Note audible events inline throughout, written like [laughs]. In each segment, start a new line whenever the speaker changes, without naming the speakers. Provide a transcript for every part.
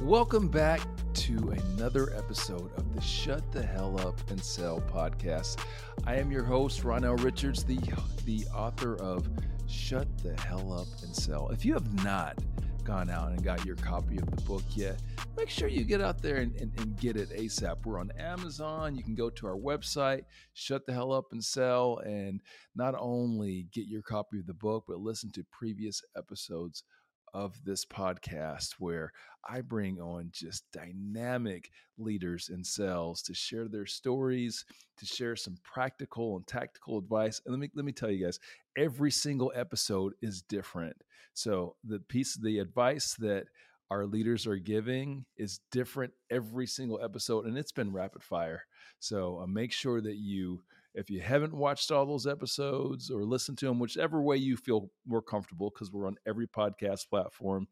Welcome back to another episode of the Shut the Hell Up and Sell podcast. I am your host, Ronnell Richards, the, the author of Shut the Hell Up and Sell. If you have not gone out and got your copy of the book yet, make sure you get out there and, and, and, get it ASAP. We're on Amazon. You can go to our website, Shut the Hell Up and Sell, and not only get your copy of the book, but listen to previous episodes of this podcast where I bring on just dynamic leaders and sales to share their stories, to share some practical and tactical advice. And let me let me tell you guys, every single episode is different. So the piece the advice that our leaders are giving is different every single episode and it's been rapid fire. So uh, make sure that you if you haven't watched all those episodes or listened to them, whichever way you feel more comfortable, because we're on every podcast platform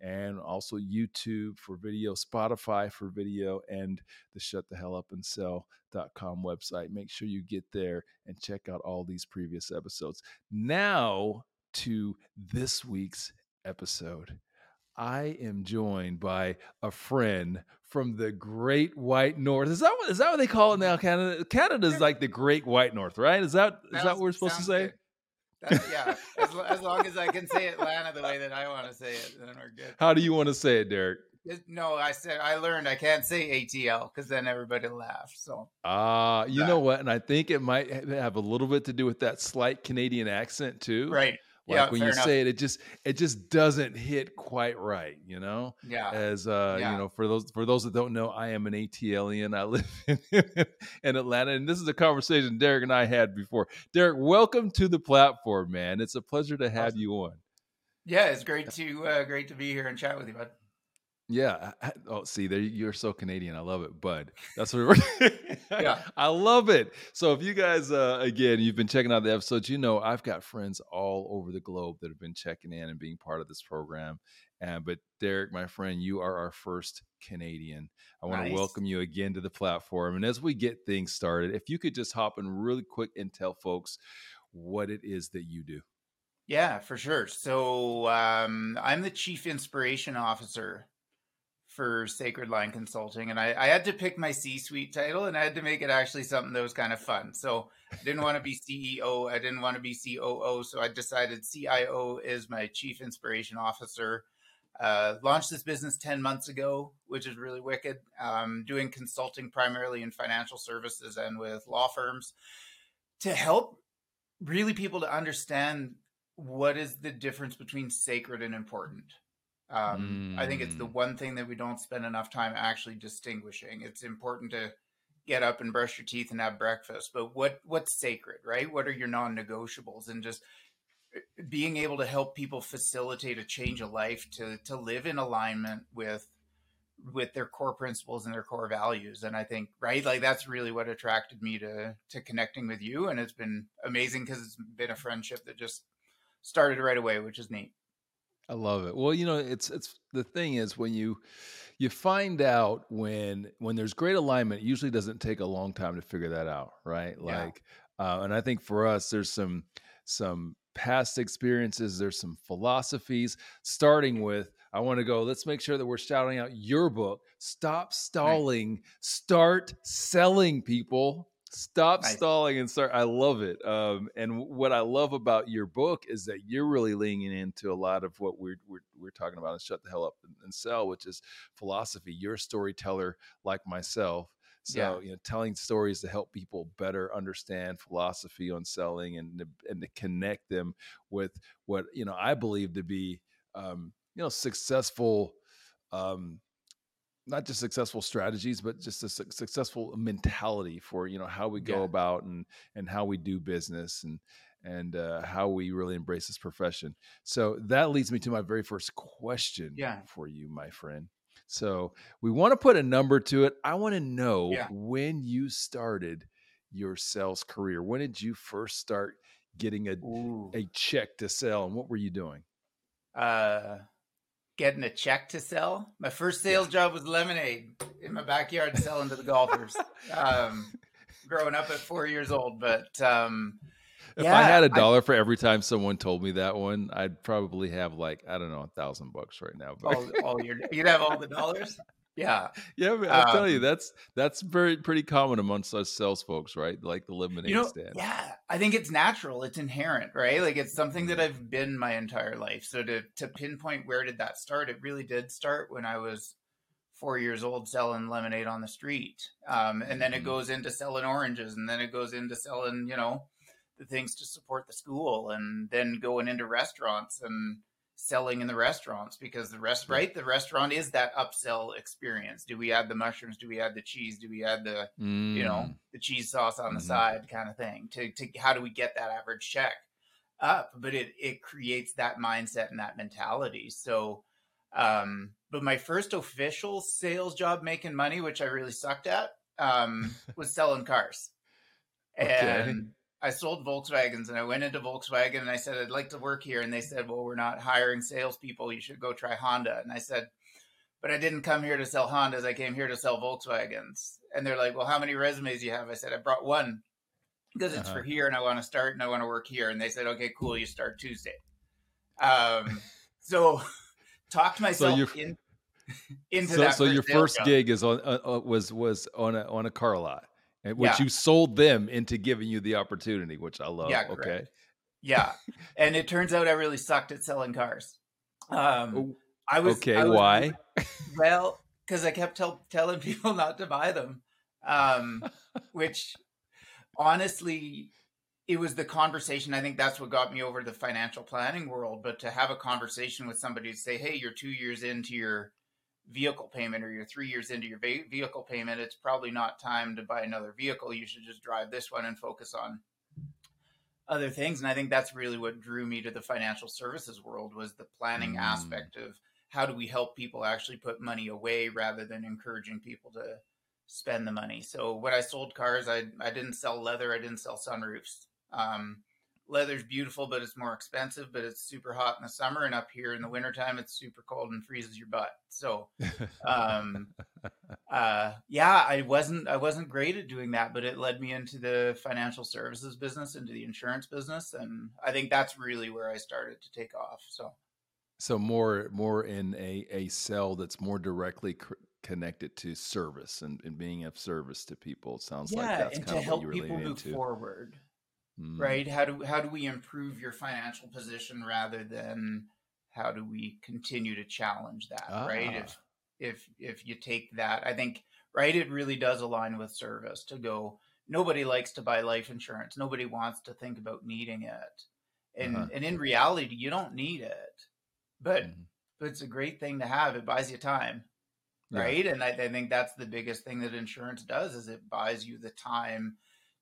and also YouTube for video, Spotify for video, and the Shut the Hell Up and Sell.com website. Make sure you get there and check out all these previous episodes. Now to this week's episode. I am joined by a friend from the Great White North. Is that what is that what they call it now? Canada. Canada is like the Great White North, right? Is that is that what we're supposed to say?
yeah, as, as, long as I can say Atlanta the way that I want to say it, then we're good.
How do you want to say it, Derek?
No, I said I learned I can't say ATL because then everybody laughs. So
ah, uh, you know what? And I think it might have a little bit to do with that slight Canadian accent too.
Right.
Like yeah, when you enough. say it, it just it just doesn't hit quite right, you know.
Yeah.
As uh, yeah. you know, for those for those that don't know, I am an ATLian. I [laughs] live in, in Atlanta, and this is a conversation Derek and I had before. Derek, welcome to the platform, man. It's a pleasure to have awesome. you on.
Yeah, it's great to uh, great to be here and chat with you, bud.
Yeah. oh, see, there you're so Canadian. I love it, bud. That's what we're. [laughs] yeah, I love it. So, if you guys, uh, again, you've been checking out the episodes, you know I've got friends all over the globe that have been checking in and being part of this program. And but Derek, my friend, you are our first Canadian. I want nice. to welcome you again to the platform. And as we get things started, if you could just hop in really quick and tell folks what it is that you do.
Yeah, for sure. So um, I'm the chief inspiration officer for Sacred Line Consulting, and I, I had to pick my C-suite title, and I had to make it actually something that was kind of fun. So I didn't want to be CEO, I didn't want to be COO, so I decided CIO is my Chief Inspiration Officer. Uh, launched this business 10 months ago, which is really wicked. Um, doing consulting primarily in financial services and with law firms to help really people to understand what is the difference between sacred and important um, mm. I think it's the mm. one thing that we don't spend enough time actually distinguishing. It's important to get up and brush your teeth and have breakfast, but what what's sacred, right? What are your non-negotiables? And just eh, being able to help people facilitate a change of life to to live in alignment with with their core principles and their core values and i think right like that's really what attracted me to to connecting with you and it's been amazing because it's been a friendship that just started right away which is neat
I love it. Well, you know, it's it's the thing is when you you find out when when there's great alignment, it usually doesn't take a long time to figure that out, right? Yeah. Like uh, and I think for us there's some some past experiences, there's some philosophies starting with I want to go, let's make sure that we're shouting out your book. Stop stalling, right. start selling people. Stop nice. stalling and start. I love it. Um, and what I love about your book is that you're really leaning into a lot of what we're we're, we're talking about and shut the hell up and, and sell, which is philosophy. You're a storyteller like myself. So, yeah. you know, telling stories to help people better understand philosophy on selling and and to connect them with what you know I believe to be um, you know successful um, not just successful strategies but just a su- successful mentality for you know how we go yeah. about and and how we do business and and uh, how we really embrace this profession so that leads me to my very first question
yeah.
for you my friend so we want to put a number to it i want to know
yeah.
when you started your sales career when did you first start getting a Ooh. a check to sell and what were you doing
uh getting a check to sell. My first sales job was lemonade in my backyard selling to the golfers. [laughs] Um, growing up at four years old. But um,
if
yeah,
I had a dollar I, for every time someone told me that one, I'd probably have like I don't know a thousand bucks right now.
But all, all your, you'd have all the dollars. [laughs] Yeah,
yeah. I'll um, tell you, that's that's very pretty common amongst us sales folks, right? Like the lemonade
you know,
stand.
Yeah, I think it's natural. It's inherent, right? Like it's something that I've been my entire life. So to to pinpoint where did that start? It really did start when I was four years old selling lemonade on the street, um, and then it mm-hmm. goes into selling oranges, and then it goes into selling, you know, the things to support the school, and then going into restaurants and selling in the restaurants because the rest right the restaurant is that upsell experience do we add the mushrooms do we add the cheese do we add the mm. you know mm. the cheese sauce on the mm-hmm. side kind of thing to, to how do we get that average check up but it it creates that mindset and that mentality so um but my first official sales job making money which i really sucked at um [laughs] was selling cars okay. and I sold Volkswagens and I went into Volkswagen and I said, I'd like to work here. And they said, Well, we're not hiring salespeople. You should go try Honda. And I said, But I didn't come here to sell Hondas. I came here to sell Volkswagens. And they're like, Well, how many resumes do you have? I said, I brought one because it's uh-huh. for here and I want to start and I want to work here. And they said, Okay, cool. You start Tuesday. Um, [laughs] so talked myself [laughs] so in, into
so,
that.
So your first
job.
gig is on uh, uh, was was on a on a car lot which yeah. you sold them into giving you the opportunity, which I love. Yeah, okay.
Yeah, and it turns out I really sucked at selling cars. Um,
oh, I was okay. I was, why? [laughs]
well, because I kept tell, telling [laughs] people not to buy them, um, which honestly, it was the conversation. I think that's what got me over the financial planning world. But to have a conversation with somebody to say, "Hey, you're two years into your vehicle payment or you're three years into your vehicle payment, it's probably not time to buy another vehicle. You should just drive this one and focus on other things. And I think that's really what drew me to the financial services world was the planning mm. aspect of how do we help people actually put money away rather than encouraging people to spend the money. So when I sold cars, I, I didn't sell leather. I didn't sell sunroofs. Um, leather's beautiful, but it's more expensive, but it's super hot in the summer. And up here in the wintertime, it's super cold and freezes your butt. So, [laughs] um, uh, yeah, I wasn't, I wasn't great at doing that, but it led me into the financial services business, into the insurance business. And I think that's really where I started to take off. So,
so more, more in a, a cell that's more directly cr- connected to service and, and being of service to people. It sounds yeah, like that's kind
to
of
help
what
people
really
move
into.
forward mm. right? How do how do we improve your financial position rather than how do we continue to challenge that, ah. right? If if if you take that, I think right, it really does align with service to go. Nobody likes to buy life insurance. Nobody wants to think about needing it, and uh-huh. and in reality, you don't need it, but mm-hmm. but it's a great thing to have. It buys you time, right? Yeah. And I, I, think that's the biggest thing that insurance does is it buys you the time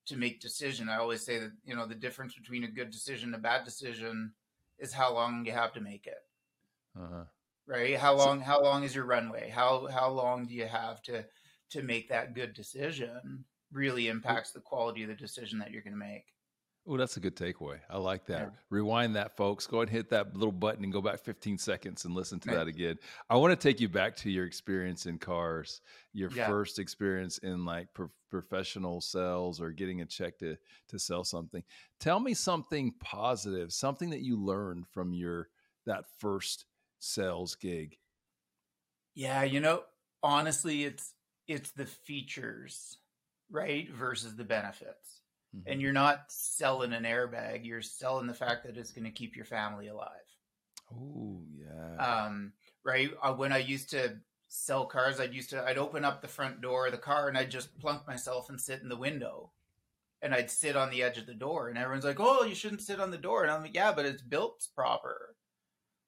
to make decision. I always say that you know the difference between a good decision and a bad decision is how long you have to make it. Uh-huh. Right? How long? So, how long is your runway? How how long do you have to to make that good decision? Really impacts the quality of the decision that you're going to make.
Oh, that's a good takeaway. I like that. Yeah. Rewind that, folks. Go ahead and hit that little button and go back 15 seconds and listen to that again. I want to take you back to your experience in cars, your yeah. first experience in like pro- professional sales or getting a check to to sell something. Tell me something positive, something that you learned from your that first sales gig.
Yeah, you know, honestly, it's it's the features, right, versus the benefits Mm-hmm. And you're not selling an airbag, you're selling the fact that it's going to keep your family alive.
Oh, yeah.
Um, right. Uh, when I used to sell cars, I'd used to, I'd open up the front door of the car and I'd just plunk myself and sit in the window and I'd sit on the edge of the door. And everyone's like, oh, you shouldn't sit on the door. And I'm like, yeah, but it's built proper.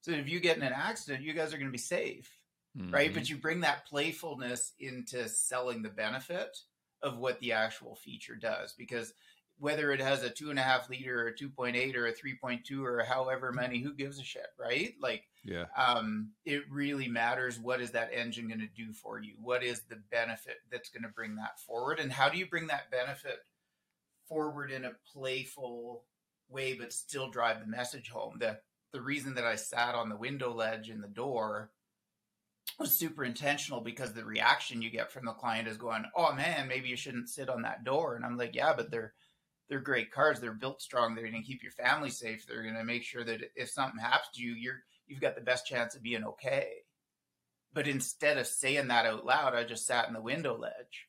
So if you get in an accident, you guys are going to be safe. Mm-hmm. Right. But you bring that playfulness into selling the benefit of what the actual feature does because whether it has a two and a half liter or a 2.8 or a 3.2 or however many who gives a shit right? Like
yeah.
um it really matters. What is that engine going to do for you? What is the benefit that's going to bring that forward? And how do you bring that benefit forward in a playful way but still drive the message home? The the reason that i sat on the window ledge in the door was super intentional because the reaction you get from the client is going, "Oh man, maybe you shouldn't sit on that door." And I'm like, "Yeah, but they're they're great cars. They're built strong. They're going to keep your family safe. They're going to make sure that if something happens to you, you're you've got the best chance of being okay." But instead of saying that out loud, I just sat in the window ledge.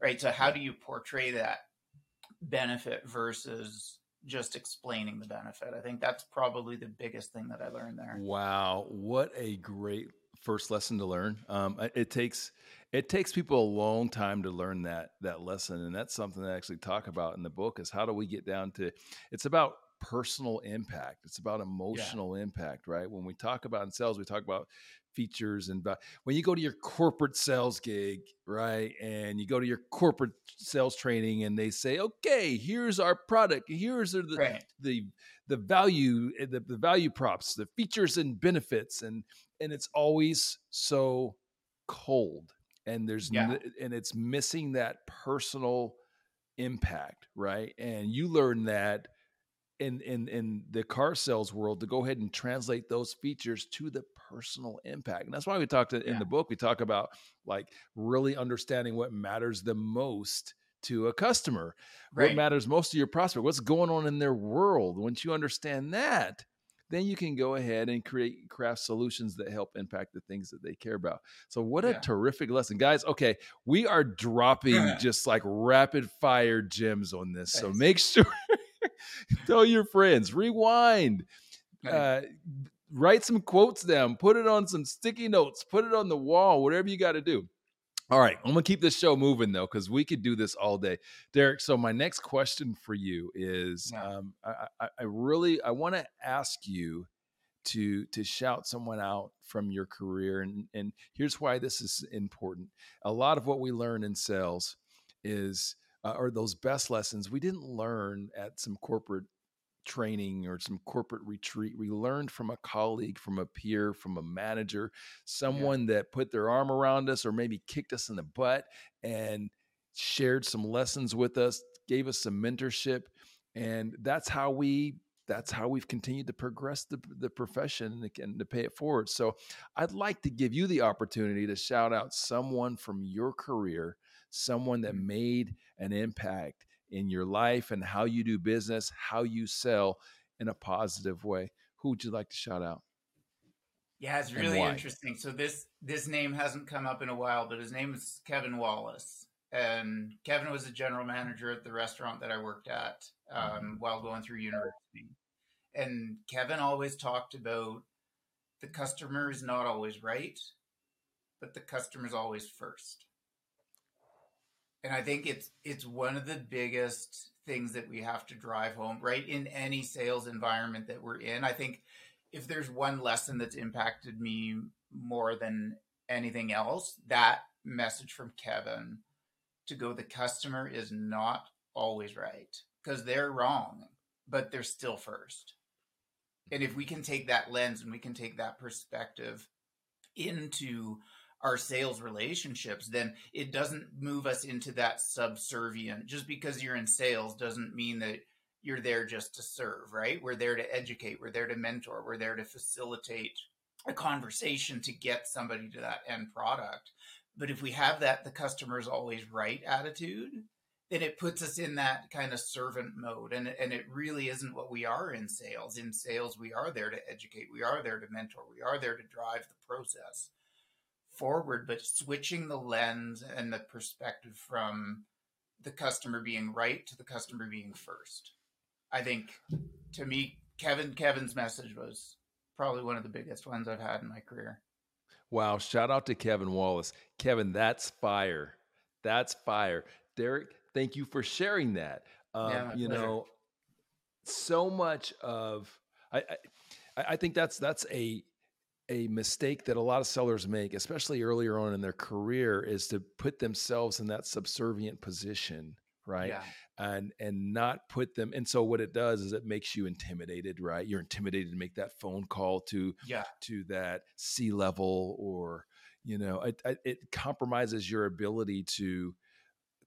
Right? So how do you portray that benefit versus just explaining the benefit? I think that's probably the biggest thing that I learned there.
Wow, what a great first lesson to learn. Um, it takes it takes people a long time to learn that that lesson, and that's something that I actually talk about in the book. Is how do we get down to? It's about personal impact. It's about emotional yeah. impact, right? When we talk about in sales, we talk about features and when you go to your corporate sales gig right and you go to your corporate sales training and they say okay here's our product here's the right. the the value eh, the, the value props the features and benefits and and it's always so cold and there's yeah. n- and it's missing that personal impact right and you learn that in in in the car sales world to go ahead and translate those features to the personal impact and that's why we talked in yeah. the book we talk about like really understanding what matters the most to a customer right. what matters most to your prospect what's going on in their world once you understand that then you can go ahead and create craft solutions that help impact the things that they care about. So what a terrific lesson. Guys, okay, we are dropping [laughs] just like rapid fire gems on this. So make [laughs] sure tell your friends, rewind. Uh, write some quotes down, put it on some sticky notes, put it on the wall, whatever you got to do. All right, I'm gonna keep this show moving though, because we could do this all day, Derek. So my next question for you is, um, I, I, I really I want to ask you to to shout someone out from your career, and and here's why this is important. A lot of what we learn in sales is, uh, or those best lessons we didn't learn at some corporate training or some corporate retreat. We learned from a colleague, from a peer, from a manager, someone yeah. that put their arm around us or maybe kicked us in the butt and shared some lessons with us, gave us some mentorship. And that's how we that's how we've continued to progress the, the profession and to pay it forward. So I'd like to give you the opportunity to shout out someone from your career, someone that mm-hmm. made an impact in your life and how you do business, how you sell in a positive way. Who would you like to shout out?
Yeah, it's really interesting. So this this name hasn't come up in a while, but his name is Kevin Wallace, and Kevin was a general manager at the restaurant that I worked at um, mm-hmm. while going through university. And Kevin always talked about the customer is not always right, but the customer is always first and I think it's it's one of the biggest things that we have to drive home, right? In any sales environment that we're in, I think if there's one lesson that's impacted me more than anything else, that message from Kevin to go the customer is not always right because they're wrong, but they're still first. And if we can take that lens and we can take that perspective into our sales relationships, then it doesn't move us into that subservient. Just because you're in sales doesn't mean that you're there just to serve, right? We're there to educate, we're there to mentor, we're there to facilitate a conversation to get somebody to that end product. But if we have that the customer's always right attitude, then it puts us in that kind of servant mode. And, and it really isn't what we are in sales. In sales, we are there to educate, we are there to mentor, we are there to drive the process forward, but switching the lens and the perspective from the customer being right to the customer being first. I think to me, Kevin Kevin's message was probably one of the biggest ones I've had in my career.
Wow! Shout out to Kevin Wallace. Kevin, that's fire. That's fire. Derek, thank you for sharing that. Um, yeah, you pleasure. know, so much of I, I I think that's that's a a mistake that a lot of sellers make, especially earlier on in their career, is to put themselves in that subservient position, right? Yeah. And and not put them. And so what it does is it makes you intimidated, right? You're intimidated to make that phone call to yeah. to that C level, or you know, it, it compromises your ability to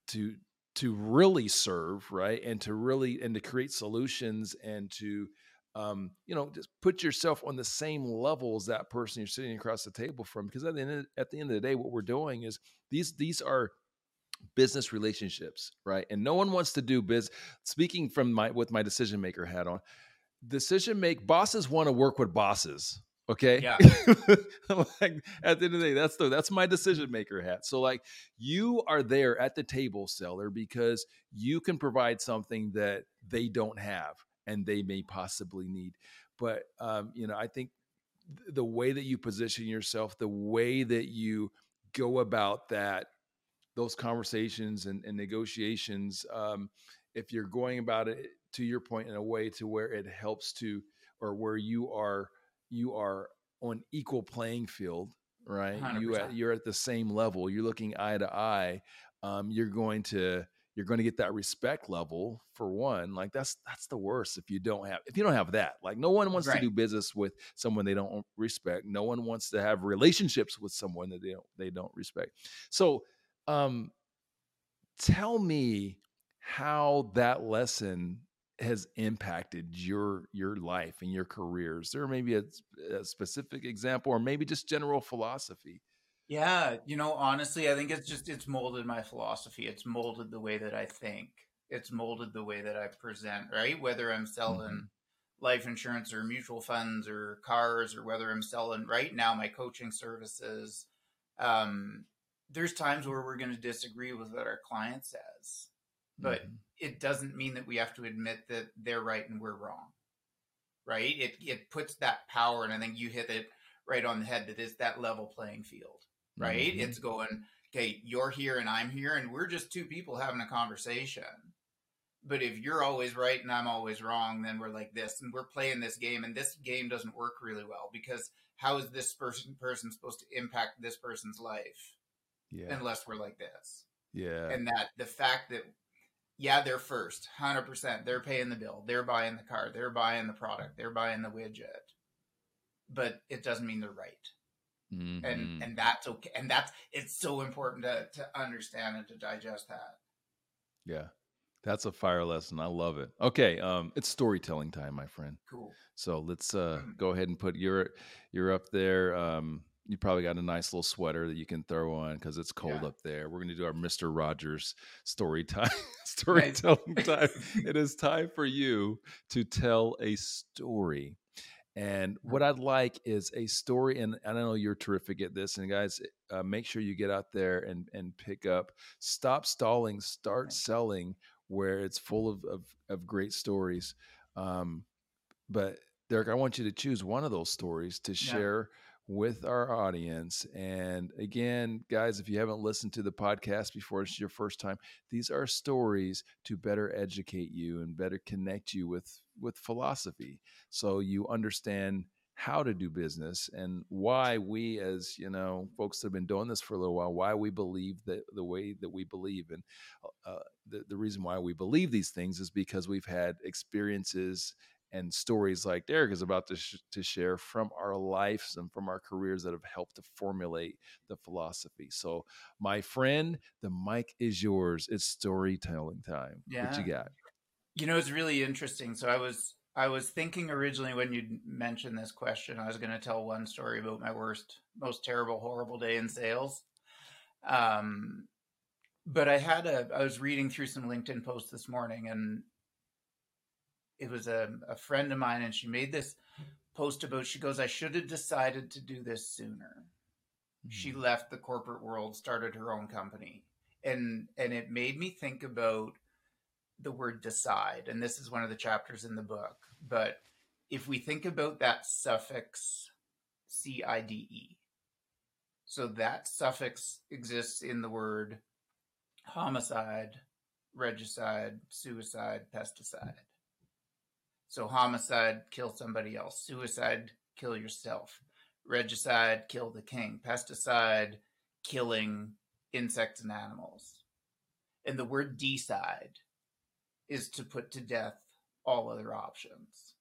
to to really serve, right? And to really and to create solutions and to um, you know, just put yourself on the same level as that person you're sitting across the table from. Because at the end, of, at the end of the day, what we're doing is these these are business relationships, right? And no one wants to do biz. Speaking from my with my decision maker hat on, decision make bosses want to work with bosses. Okay.
Yeah. [laughs]
like at the end of the day, that's the that's my decision maker hat. So like you are there at the table, seller, because you can provide something that they don't have and they may possibly need. But um, you know, I think the way that you position yourself, the way that you go about that those conversations and, and negotiations um, if you're going about it to your point in a way to where it helps to or where you are you are on equal playing field right 100%. you at, you're at the same level you're looking eye to eye um, you're going to you're going to get that respect level for one like that's that's the worst if you don't have if you don't have that like no one wants right. to do business with someone they don't respect no one wants to have relationships with someone that they don't they don't respect so um, tell me how that lesson has impacted your your life and your careers. There may be a, a specific example, or maybe just general philosophy.
Yeah, you know, honestly, I think it's just it's molded my philosophy. It's molded the way that I think. It's molded the way that I present. Right, whether I'm selling. Mm-hmm life insurance or mutual funds or cars or whether I'm selling right now my coaching services. Um, there's times where we're going to disagree with what our client says, but mm-hmm. it doesn't mean that we have to admit that they're right and we're wrong. Right? It it puts that power, and I think you hit it right on the head. That is that level playing field. Right? Mm-hmm. It's going. Okay, you're here and I'm here, and we're just two people having a conversation. But if you're always right and I'm always wrong, then we're like this, and we're playing this game, and this game doesn't work really well because how is this person person supposed to impact this person's life? yeah. unless we're like this.
Yeah.
And that the fact that yeah, they're first, 100%. They're paying the bill. They're buying the car. They're buying the product. They're buying the widget. But it doesn't mean they're right. Mm-hmm. And and that's okay. And that's it's so important to to understand and to digest that.
Yeah. That's a fire lesson. I love it. Okay, um, it's storytelling time, my friend.
Cool.
So let's uh, mm-hmm. go ahead and put your you're up there. Um, you probably got a nice little sweater that you can throw on because it's cold yeah. up there. We're going to do our Mister Rogers story time, [laughs] storytelling [laughs] time. It is time for you to tell a story. And what I'd like is a story, and I know you're terrific at this. And guys, uh, make sure you get out there and and pick up. Stop stalling. Start selling where it's full of of, of great stories. Um, but Derek, I want you to choose one of those stories to share. Yeah with our audience. And again, guys, if you haven't listened to the podcast before, it's your first time. These are stories to better educate you and better connect you with with philosophy, so you understand how to do business and why we as you know folks that have been doing this for a little while why we believe that the way that we believe and uh, the, the reason why we believe these things is because we've had experiences and stories like Derek is about to, sh- to share from our lives and from our careers that have helped to formulate the philosophy. So, my friend, the mic is yours. It's storytelling time. Yeah. What you got?
You know, it's really interesting. So, I was I was thinking originally when you mentioned this question, I was going to tell one story about my worst, most terrible, horrible day in sales. Um, but I had a, I was reading through some LinkedIn posts this morning, and it was a, a friend of mine and she made this post about she goes i should have decided to do this sooner mm-hmm. she left the corporate world started her own company and and it made me think about the word decide and this is one of the chapters in the book but if we think about that suffix cide so that suffix exists in the word homicide regicide suicide pesticide so homicide, kill somebody else. Suicide, kill yourself. Regicide, kill the king. Pesticide, killing insects and animals. And the word decide is to put to death all other options.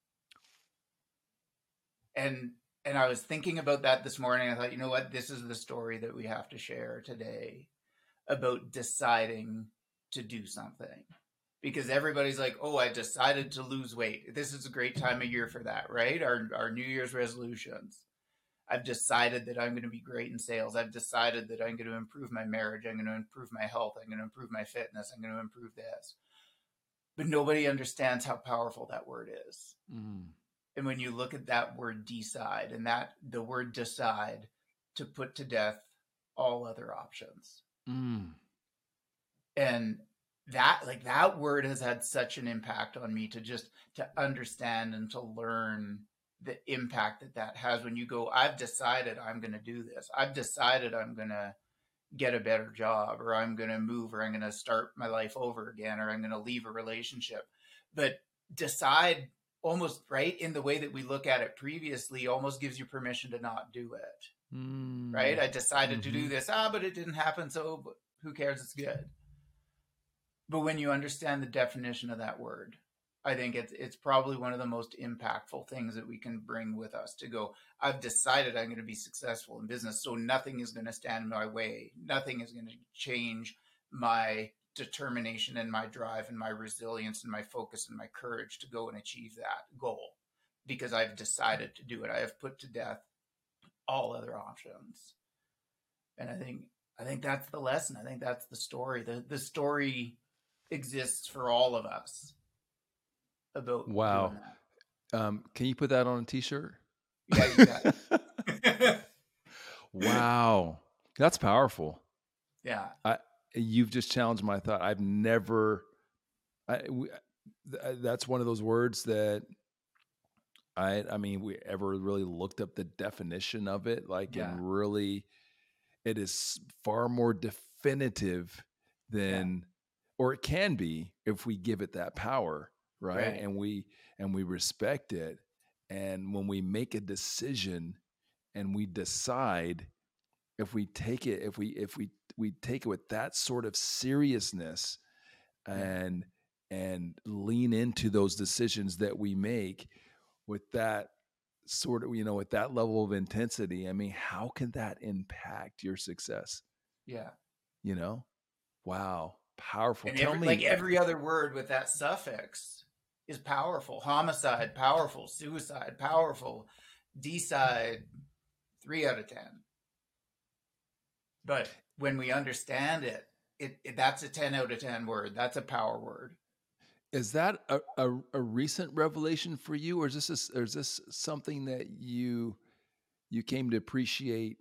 And and I was thinking about that this morning. I thought, you know what, this is the story that we have to share today about deciding to do something because everybody's like, "Oh, I decided to lose weight. This is a great time of year for that, right? Our our New Year's resolutions. I've decided that I'm going to be great in sales. I've decided that I'm going to improve my marriage. I'm going to improve my health. I'm going to improve my fitness. I'm going to improve this." But nobody understands how powerful that word is. Mm. And when you look at that word decide and that the word decide to put to death all other options. Mm. And that like that word has had such an impact on me to just to understand and to learn the impact that that has when you go i've decided i'm going to do this i've decided i'm going to get a better job or i'm going to move or i'm going to start my life over again or i'm going to leave a relationship but decide almost right in the way that we look at it previously almost gives you permission to not do it mm. right i decided mm-hmm. to do mm-hmm. this ah but it didn't happen so who cares it's good but when you understand the definition of that word, I think it's it's probably one of the most impactful things that we can bring with us to go. I've decided I'm going to be successful in business, so nothing is going to stand in my way. Nothing is going to change my determination and my drive and my resilience and my focus and my courage to go and achieve that goal because I've decided to do it. I have put to death all other options. And I think I think that's the lesson. I think that's the story. The the story exists for all of us about
wow. um, can you put that on a t-shirt?
Yeah [laughs]
wow. That's powerful.
Yeah.
I, you've just challenged my thought. I've never I, we, that's one of those words that I I mean we ever really looked up the definition of it like yeah. and really it is far more definitive than or it can be if we give it that power right? right? and we and we respect it and when we make a decision and we decide if we take it if we if we we take it with that sort of seriousness and and lean into those decisions that we make with that sort of you know with that level of intensity i mean how can that impact your success
yeah
you know wow Powerful.
And
Tell
every,
me,
like every other word with that suffix is powerful. Homicide, powerful. Suicide, powerful. Decide, three out of ten. But when we understand it, it, it that's a ten out of ten word. That's a power word.
Is that a, a, a recent revelation for you, or is this a, or is this something that you you came to appreciate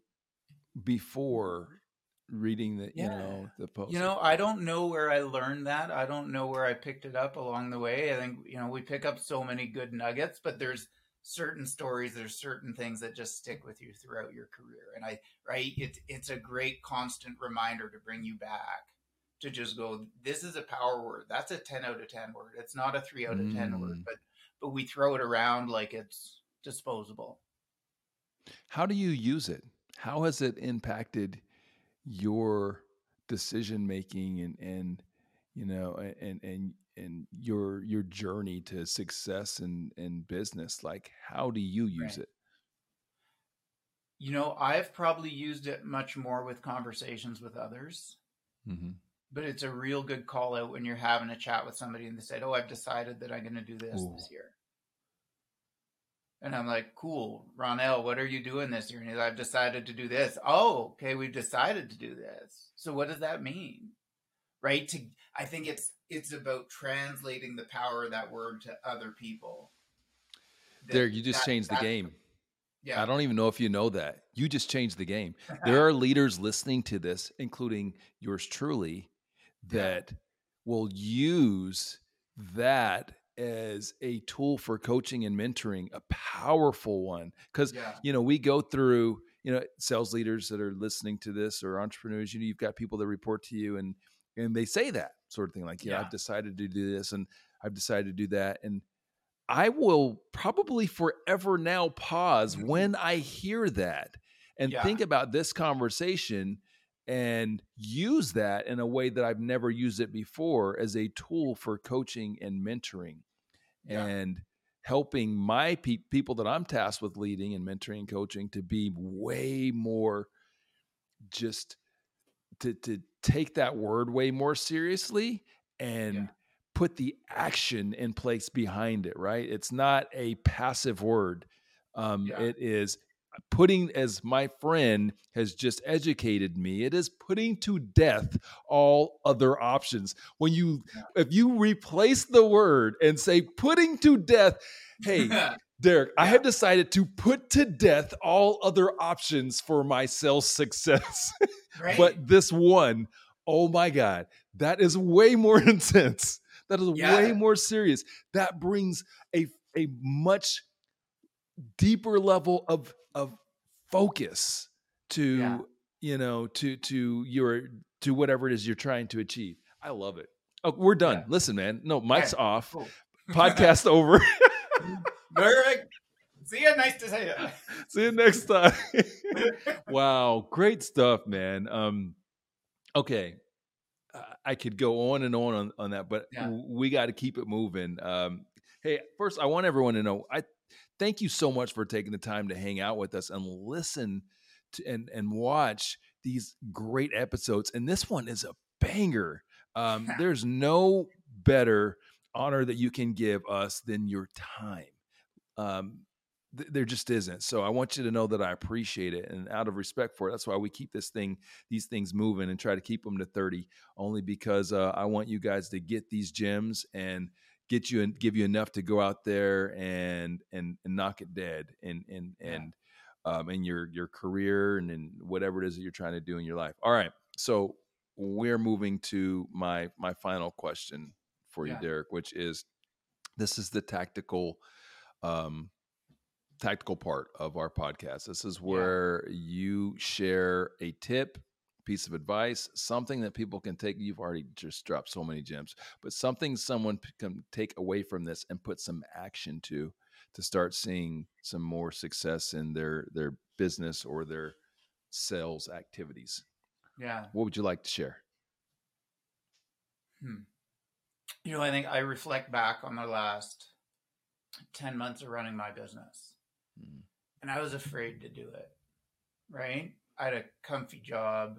before reading the yeah. you know the post
you know i don't know where i learned that. I don't know where i picked it up along the way. I think you know we pick up so many good nuggets but there's certain stories there's certain things that just stick with you throughout your career. And i right it's it's a great constant reminder to bring you back to just go this is a power word. That's a 10 out of 10 word. It's not a 3 out of 10 mm. word but but we throw it around like it's disposable.
How do you use it? How has it impacted your decision making and and you know and and and your your journey to success in in business like how do you use right. it
you know i've probably used it much more with conversations with others mm-hmm. but it's a real good call out when you're having a chat with somebody and they said oh i've decided that i'm going to do this Ooh. this year and I'm like, cool, Ronnell, what are you doing this year? And he's, I've decided to do this. Oh, okay, we've decided to do this. So what does that mean? Right? To I think it's it's about translating the power of that word to other people.
That, there, you just that, changed the game. Yeah. I don't even know if you know that. You just changed the game. there are leaders listening to this, including yours truly, that yeah. will use that as a tool for coaching and mentoring, a powerful one. Because yeah. you know, we go through, you know, sales leaders that are listening to this or entrepreneurs, you know, you've got people that report to you and and they say that sort of thing, like, yeah, yeah. I've decided to do this and I've decided to do that. And I will probably forever now pause mm-hmm. when I hear that and yeah. think about this conversation and use that in a way that I've never used it before as a tool for coaching and mentoring yeah. and helping my pe- people that I'm tasked with leading and mentoring and coaching to be way more just to to take that word way more seriously and yeah. put the action in place behind it, right? It's not a passive word. Um, yeah. It is putting, as my friend has just educated me, it is putting to death all other options. When you, if you replace the word and say putting to death, hey, [laughs] Derek. I have decided to put to death all other options for my sales success. [laughs] Right. but this one, oh my God, that is way more [laughs] intense. That is yeah. way more serious. That brings a, a much deeper level of of focus to yeah. you know to to your to whatever it is you're trying to achieve. I love it. Oh, we're done. Yeah. Listen, man. No, mic's right. off. Cool. Podcast [laughs] over. [laughs]
Perfect. See you. Nice to see you. [laughs]
See you next time. wow, great stuff, man. Um, okay, I could go on and on on, on that, but yeah. we got to keep it moving. Um, hey, first, I want everyone to know I thank you so much for taking the time to hang out with us and listen to, and and watch these great episodes. And this one is a banger. Um, [laughs] there's no better honor that you can give us than your time. Um, th- there just isn't. So I want you to know that I appreciate it, and out of respect for it, that's why we keep this thing, these things moving, and try to keep them to thirty. Only because uh, I want you guys to get these gems and get you and give you enough to go out there and and, and knock it dead and and and um, in your your career and in whatever it is that you're trying to do in your life. All right, so we're moving to my my final question for you, yeah. Derek, which is this is the tactical um tactical part of our podcast. This is where yeah. you share a tip piece of advice, something that people can take. You've already just dropped so many gems, but something someone can take away from this and put some action to to start seeing some more success in their their business or their sales activities.
Yeah.
What would you like to share?
Hmm. You know, I think I reflect back on the last 10 months of running my business. Hmm. And I was afraid to do it. Right? I had a comfy job,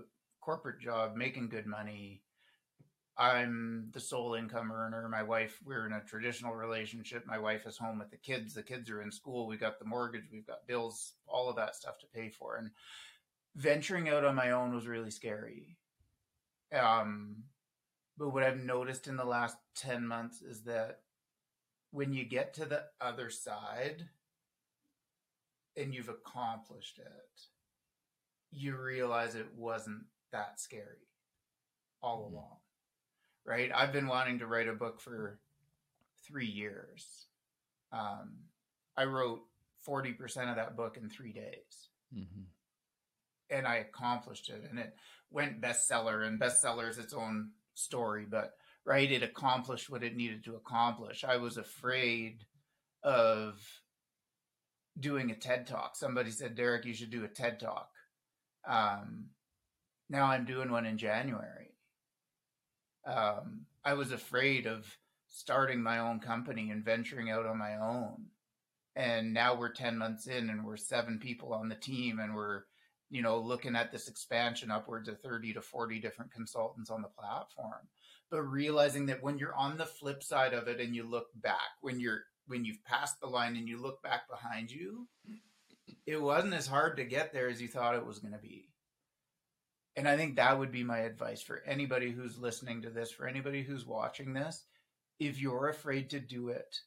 corporate job, making good money. I'm the sole income earner. My wife, we're in a traditional relationship. My wife is home with the kids. The kids are in school. We've got the mortgage, we've got bills, all of that stuff to pay for. And venturing out on my own was really scary. Um, but what I've noticed in the last 10 months is that when you get to the other side and you've accomplished it, you realize it wasn't that scary all mm-hmm. along. Right? I've been wanting to write a book for three years. Um, I wrote 40% of that book in three days. Mm-hmm. And I accomplished it. And it went bestseller, and bestseller is its own story, but right, it accomplished what it needed to accomplish. I was afraid of doing a TED talk. Somebody said, Derek, you should do a TED talk. Um, now I'm doing one in January. Um, I was afraid of starting my own company and venturing out on my own. And now we're 10 months in and we're seven people on the team and we're, you know, looking at this expansion upwards of 30 to 40 different consultants on the platform. But realizing that when you're on the flip side of it and you look back, when you're when you've passed the line and you look back behind you, it wasn't as hard to get there as you thought it was going to be. And I think that would be my advice for anybody who's listening to this, for anybody who's watching this. If you're afraid to do it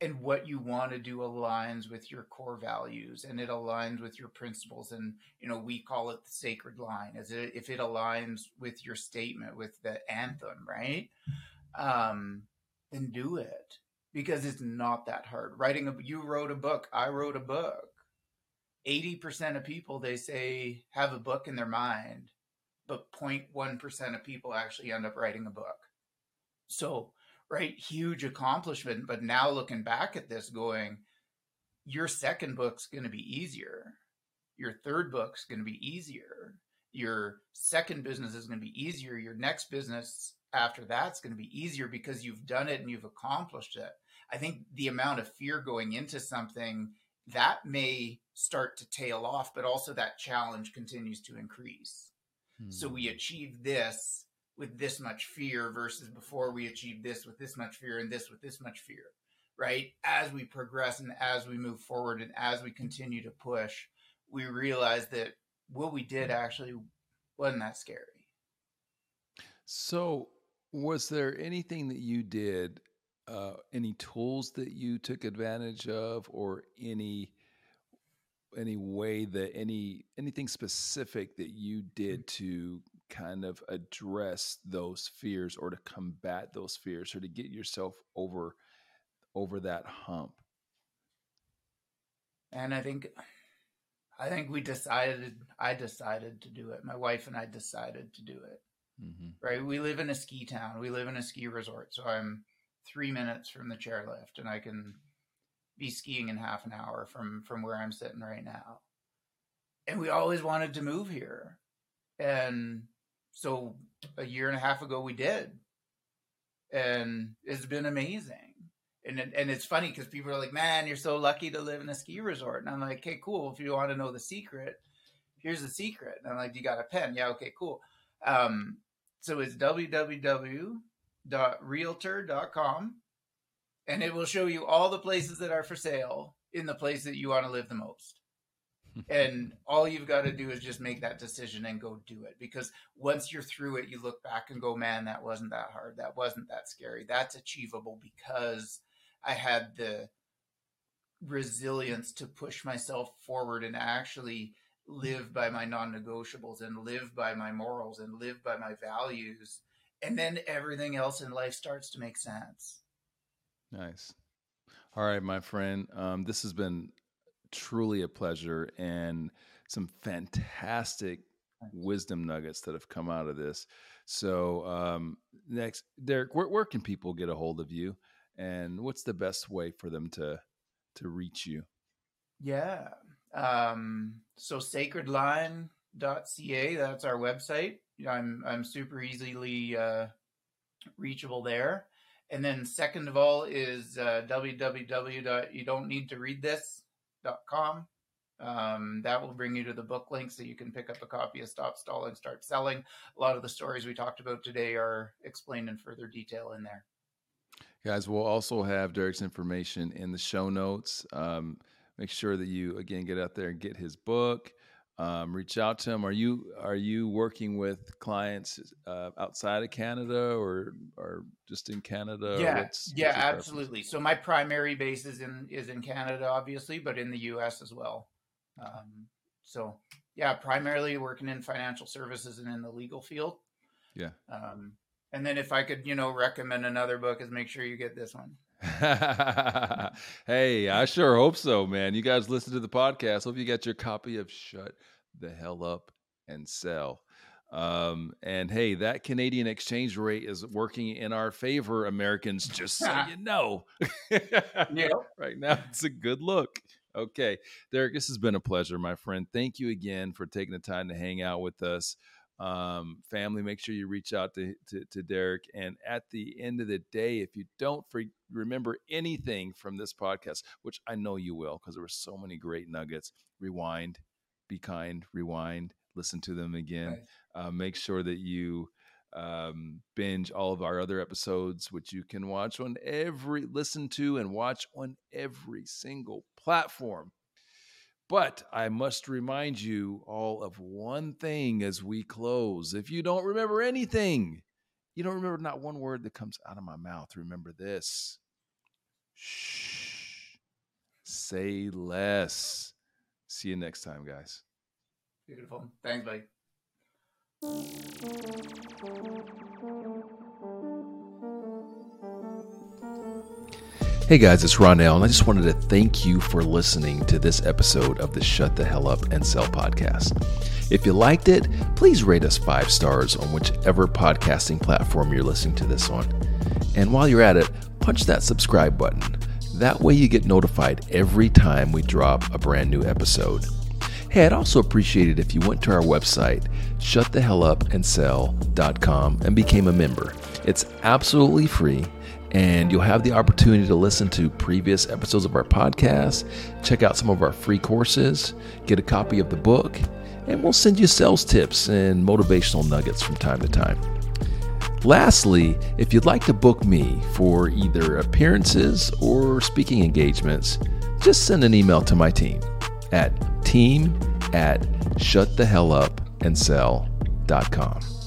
and what you want to do aligns with your core values and it aligns with your principles and you know we call it the sacred line as if it aligns with your statement with the anthem right? Um then do it because it's not that hard. Writing a you wrote a book i wrote a book 80% of people they say have a book in their mind but 0.1% of people actually end up writing a book. So right huge accomplishment but now looking back at this going your second book's going to be easier. Your third book's going to be easier. Your second business is going to be easier. Your next business after that's going to be easier because you've done it and you've accomplished it. I think the amount of fear going into something that may start to tail off, but also that challenge continues to increase. Hmm. So we achieve this, with this much fear versus before we achieved this with this much fear and this with this much fear, right? As we progress and as we move forward and as we continue to push, we realize that what we did actually wasn't that scary.
So, was there anything that you did, uh, any tools that you took advantage of, or any any way that any anything specific that you did to kind of address those fears or to combat those fears or to get yourself over over that hump?
And i think i think we decided i decided to do it. My wife and i decided to do it. Mm-hmm. right? We live in a ski town. We live in a ski resort. So i'm three minutes from the chairlift and i can be skiing in half an hour from from where i'm sitting right now. And we always wanted to move here. And so a year and a half ago we did. And it's been amazing. And and it's funny because people are like man you're so lucky to live in a ski resort. And i'm like okay cool. If you want to know the secret here's the secret. And i'm like you got a pen. Yeah okay cool. Um, so it's www.realtor.com and it will show you all the places that are for sale in the place that you want to live the most. [laughs] And all you've got to do is just make that decision and go do it because once you're through it you look back and go man that wasn't that hard. That wasn't that scary. That's achievable because i had the resilience to push myself forward and actually live by my non-negotiables and live by my morals and live by my values and then everything else in life starts to make sense
nice all right my friend um, this has been truly a pleasure and some fantastic wisdom nuggets that have come out of this. So, um, next, Derek, where, where can people get a hold of you, and what's the best way for them to to reach you?
Yeah, um, so sacredline.ca. That's our website. I'm I'm super easily uh, reachable there. And then second of all is uh, www.youdon'tneedtoreadthis com. Um, that will bring you to the book link so you can pick up a copy of Stop Stalling, Start Selling. A lot of the stories we talked about today are explained in further detail in there.
Guys, we'll also have Derek's information in the show notes. Um, make sure that you again get out there and get his book um, reach out to them. Are you are you working with clients uh, outside of Canada or or just in Canada?
Yeah, what's, yeah, what's absolutely. So my primary base is in is in Canada, obviously, but in the U.S. as well. Um, so yeah, primarily working in financial services and in the legal field.
Yeah.
Um, and then if I could, you know, recommend another book, is make sure you get this one. [laughs]
hey, I sure hope so, man. You guys listen to the podcast. Hope you got your copy of Shut the Hell Up and Sell. Um, and hey, that Canadian exchange rate is working in our favor, Americans, just so [laughs] you know.
yeah. [laughs]
Right now, it's a good look. Okay. Derek, this has been a pleasure, my friend. Thank you again for taking the time to hang out with us um, family, make sure you reach out to, to, to, Derek. And at the end of the day, if you don't free, remember anything from this podcast, which I know you will, because there were so many great nuggets, rewind, be kind, rewind, listen to them again. Uh, make sure that you um, binge all of our other episodes, which you can watch on every, listen to and watch on every single platform but I must remind you all of one thing as we close. If you don't remember anything, you don't remember not one word that comes out of my mouth. Remember this. Shh. Say less. See you next time, guys.
Beautiful. Thanks, buddy.
Hey guys, it's Ronnell, and I just wanted to thank you for listening to this episode of the Shut the Hell Up and Sell podcast. If you liked it, please rate us five stars on whichever podcasting platform you're listening to this on. And while you're at it, punch that subscribe button. That way you get notified every time we drop a brand new episode. Hey, I'd also appreciate it if you went to our website, shutthehellupandsell.com, and became a member. It's absolutely free and you'll have the opportunity to listen to previous episodes of our podcast, check out some of our free courses, get a copy of the book, and we'll send you sales tips and motivational nuggets from time to time. Lastly, if you'd like to book me for either appearances or speaking engagements, just send an email to my team at team at shutthehellupandsell.com.